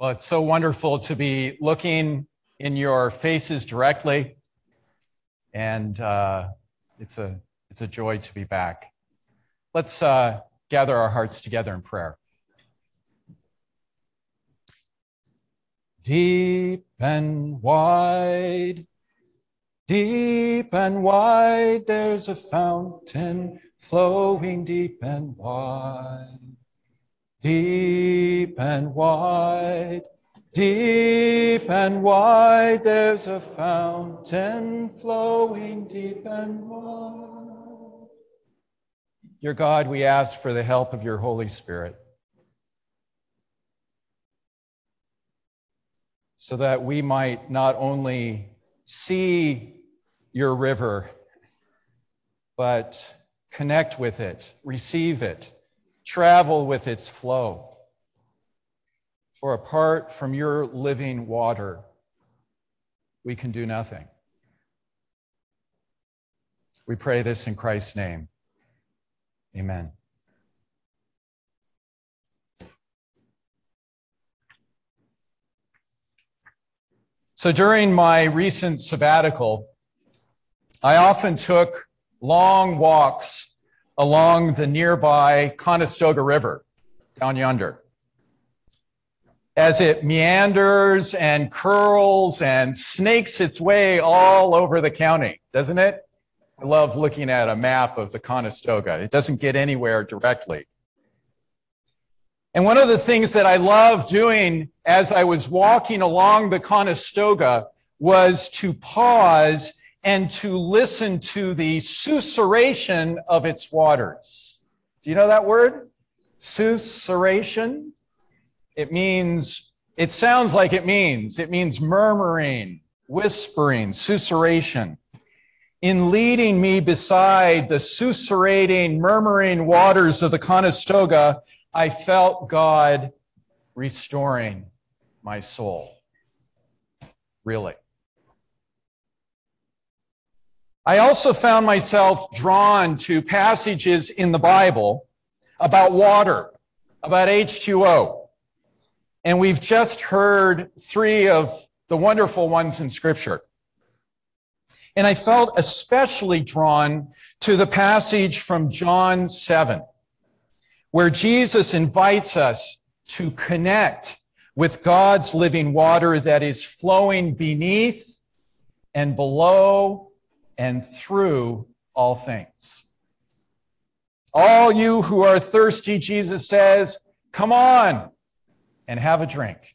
Well, it's so wonderful to be looking in your faces directly, and uh, it's a it's a joy to be back. Let's uh, gather our hearts together in prayer. Deep and wide, deep and wide, there's a fountain flowing deep and wide. Deep and wide, deep and wide, there's a fountain flowing deep and wide. Dear God, we ask for the help of your Holy Spirit so that we might not only see your river, but connect with it, receive it travel with its flow. For apart from your living water, we can do nothing. We pray this in Christ's name. Amen. So during my recent sabbatical, I often took long walks along the nearby Conestoga River down yonder. As it meanders and curls and snakes its way all over the county, doesn't it? I love looking at a map of the Conestoga. It doesn't get anywhere directly. And one of the things that I loved doing as I was walking along the Conestoga was to pause and to listen to the susurration of its waters. Do you know that word? Susurration? It means, it sounds like it means, it means murmuring, whispering, susurration. In leading me beside the susurrating, murmuring waters of the Conestoga, I felt God restoring my soul. Really. I also found myself drawn to passages in the Bible about water, about H2O. And we've just heard three of the wonderful ones in Scripture. And I felt especially drawn to the passage from John 7, where Jesus invites us to connect with God's living water that is flowing beneath and below and through all things. All you who are thirsty, Jesus says, come on and have a drink.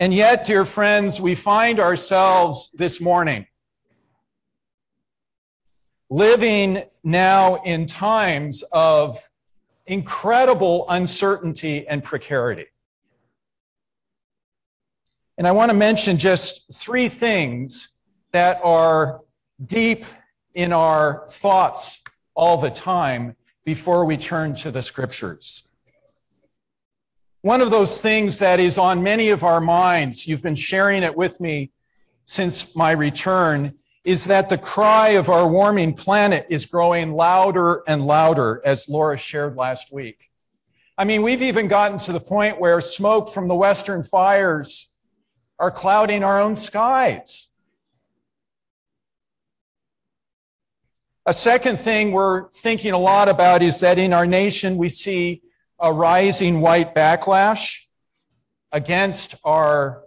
And yet, dear friends, we find ourselves this morning living now in times of incredible uncertainty and precarity. And I want to mention just three things that are deep in our thoughts all the time before we turn to the scriptures. One of those things that is on many of our minds, you've been sharing it with me since my return, is that the cry of our warming planet is growing louder and louder, as Laura shared last week. I mean, we've even gotten to the point where smoke from the Western fires are clouding our own skies. A second thing we're thinking a lot about is that in our nation we see a rising white backlash against our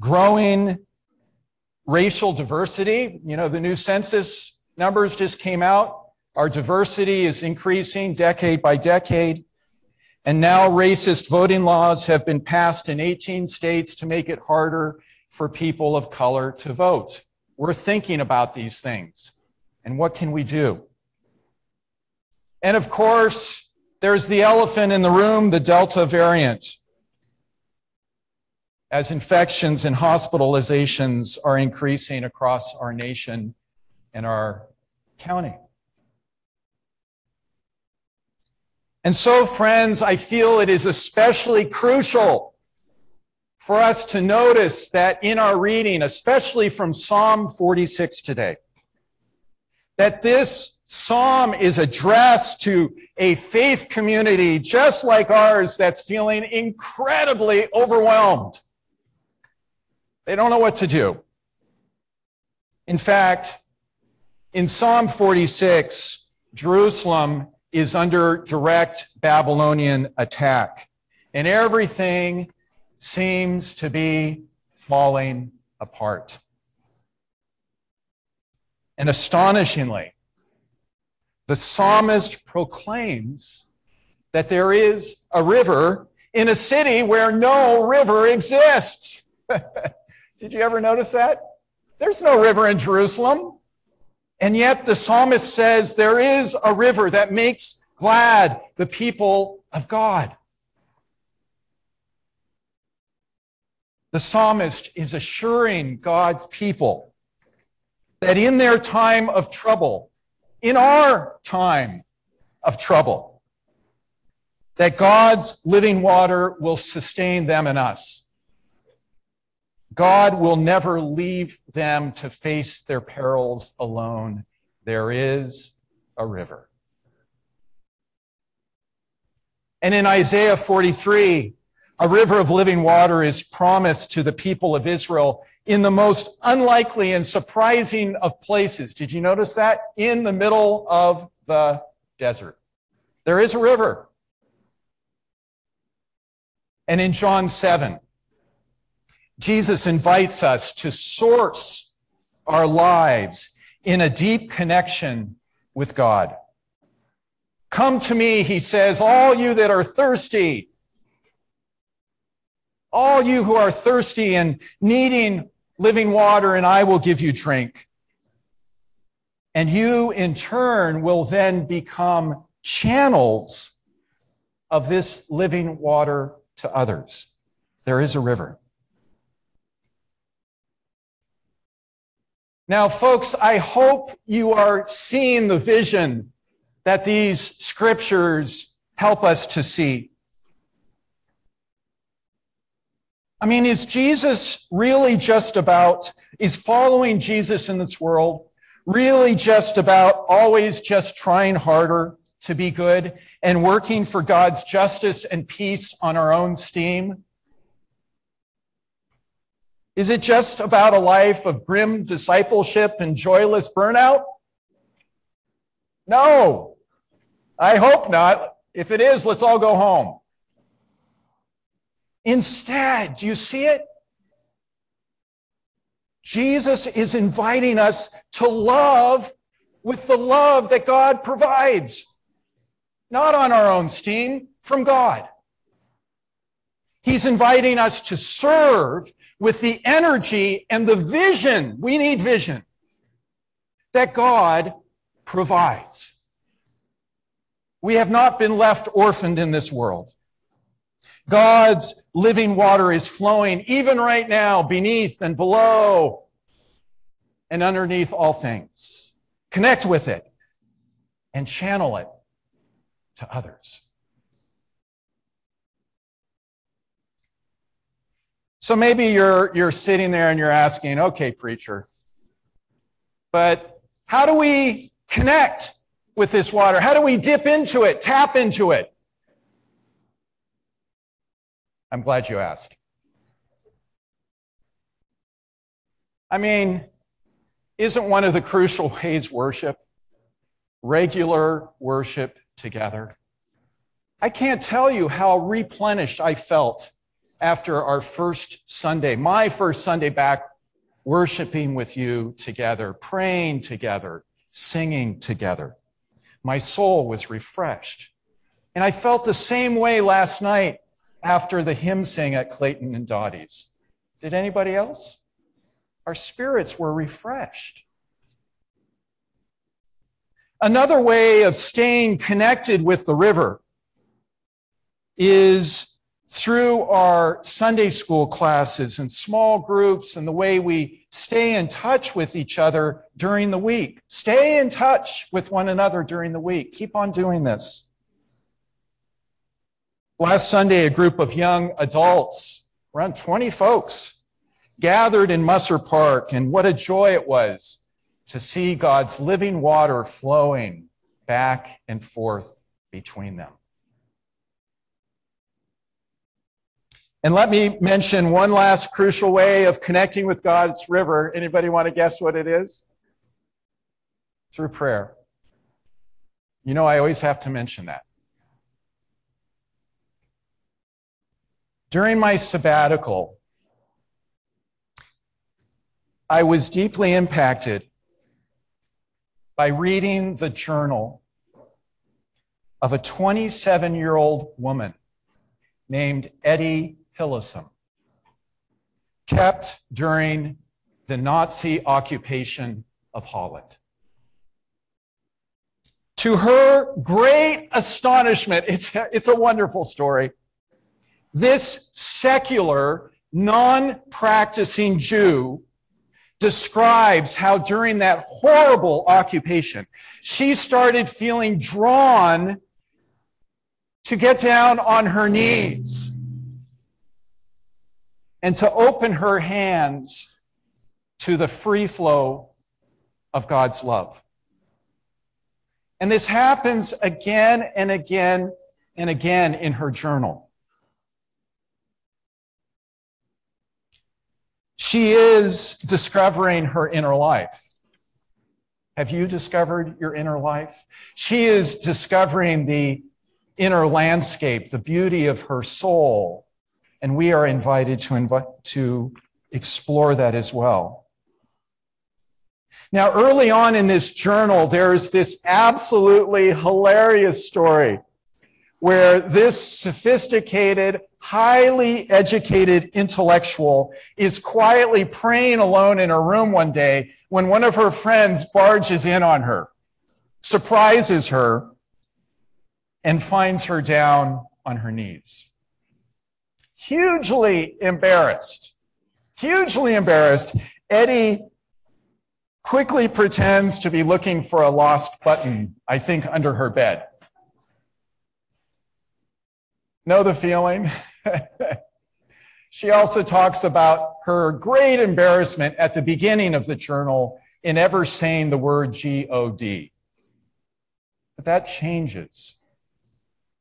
growing racial diversity. You know, the new census numbers just came out. Our diversity is increasing decade by decade. And now racist voting laws have been passed in 18 states to make it harder for people of color to vote. We're thinking about these things. And what can we do? And of course, there's the elephant in the room, the Delta variant. As infections and hospitalizations are increasing across our nation and our county. And so, friends, I feel it is especially crucial for us to notice that in our reading, especially from Psalm 46 today, that this psalm is addressed to a faith community just like ours that's feeling incredibly overwhelmed. They don't know what to do. In fact, in Psalm 46, Jerusalem is under direct Babylonian attack, and everything seems to be falling apart. And astonishingly, the psalmist proclaims that there is a river in a city where no river exists. Did you ever notice that? There's no river in Jerusalem. And yet the psalmist says there is a river that makes glad the people of God. The psalmist is assuring God's people that in their time of trouble, in our time of trouble, that God's living water will sustain them and us. God will never leave them to face their perils alone. There is a river. And in Isaiah 43, a river of living water is promised to the people of Israel in the most unlikely and surprising of places. Did you notice that? In the middle of the desert. There is a river. And in John 7, Jesus invites us to source our lives in a deep connection with God. Come to me, he says, all you that are thirsty, all you who are thirsty and needing living water, and I will give you drink. And you, in turn, will then become channels of this living water to others. There is a river. Now, folks, I hope you are seeing the vision that these scriptures help us to see. I mean, is Jesus really just about, is following Jesus in this world really just about always just trying harder to be good and working for God's justice and peace on our own steam? Is it just about a life of grim discipleship and joyless burnout? No, I hope not. If it is, let's all go home. Instead, do you see it? Jesus is inviting us to love with the love that God provides, not on our own steam, from God. He's inviting us to serve with the energy and the vision. We need vision that God provides. We have not been left orphaned in this world. God's living water is flowing even right now beneath and below and underneath all things. Connect with it and channel it to others. So maybe you're, you're sitting there and you're asking, okay, preacher, but how do we connect with this water? How do we dip into it, tap into it? I'm glad you asked. I mean, isn't one of the crucial ways worship regular worship together? I can't tell you how replenished I felt after our first Sunday, my first Sunday back, worshiping with you together, praying together, singing together. My soul was refreshed. And I felt the same way last night after the hymn sing at Clayton and Dottie's. Did anybody else? Our spirits were refreshed. Another way of staying connected with the river is through our Sunday school classes and small groups and the way we stay in touch with each other during the week. Stay in touch with one another during the week. Keep on doing this. Last Sunday, a group of young adults, around 20 folks, gathered in Musser Park, and what a joy it was to see God's living water flowing back and forth between them. And let me mention one last crucial way of connecting with God's river. Anybody want to guess what it is? Through prayer. You know, I always have to mention that. During my sabbatical, I was deeply impacted by reading the journal of a 27 year old woman named Etty Hillesum, kept during the Nazi occupation of Holland. To her great astonishment, it's, it's a wonderful story. This secular, non practicing Jew describes how during that horrible occupation, she started feeling drawn to get down on her knees and to open her hands to the free flow of God's love. And this happens again and again and again in her journal. She is discovering her inner life. Have you discovered your inner life? She is discovering the inner landscape, the beauty of her soul, and we are invited to, invite, to explore that as well. Now, early on in this journal, there's this absolutely hilarious story where this sophisticated, highly educated intellectual is quietly praying alone in her room one day when one of her friends barges in on her, surprises her, and finds her down on her knees hugely embarrassed. Hugely embarrassed. Etty quickly pretends to be looking for a lost button, I think, under her bed. Know the feeling? she also talks about her great embarrassment at the beginning of the journal in ever saying the word G O D. But that changes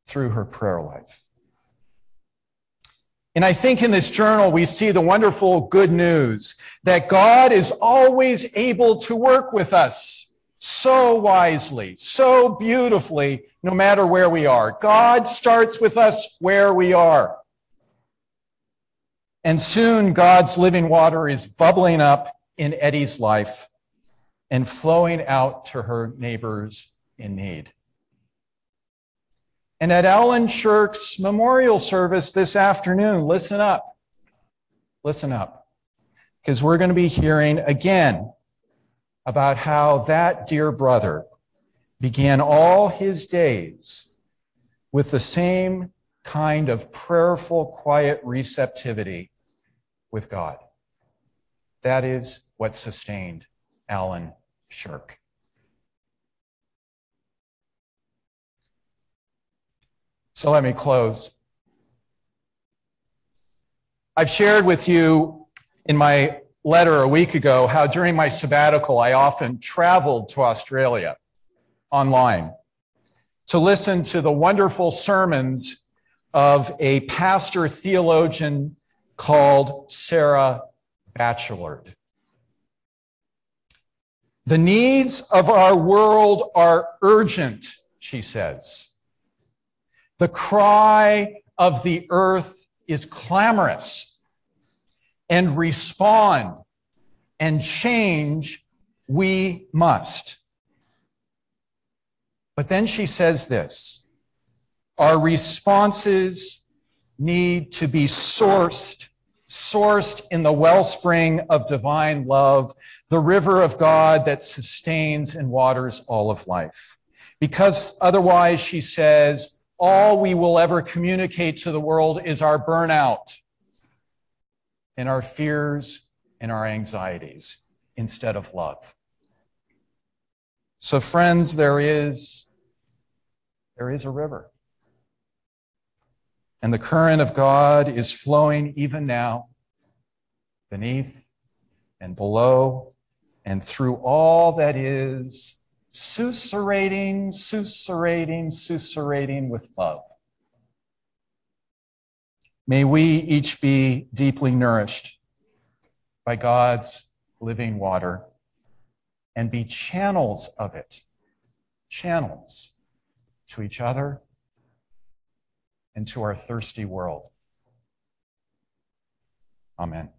through her prayer life. And I think in this journal, we see the wonderful good news that God is always able to work with us so wisely, so beautifully, no matter where we are. God starts with us where we are. And soon God's living water is bubbling up in Etty's life and flowing out to her neighbors in need. And at Alan Shirk's memorial service this afternoon, listen up. Listen up. Because we're going to be hearing again about how that dear brother began all his days with the same kind of prayerful, quiet receptivity with God. That is what sustained Alan Shirk. So let me close. I've shared with you in my letter a week ago how during my sabbatical I often traveled to Australia online to listen to the wonderful sermons of a pastor theologian called Sarah Bachelard. The needs of our world are urgent, she says. The cry of the earth is clamorous. And respond and change we must. But then she says this our responses need to be sourced, sourced in the wellspring of divine love, the river of God that sustains and waters all of life. Because otherwise, she says, all we will ever communicate to the world is our burnout and our fears and our anxieties instead of love. So friends, there is there is a river. And the current of God is flowing even now beneath and below and through all that is susurrating, susurrating, susurrating with love. May we each be deeply nourished by God's living water and be channels of it, channels to each other and to our thirsty world. Amen.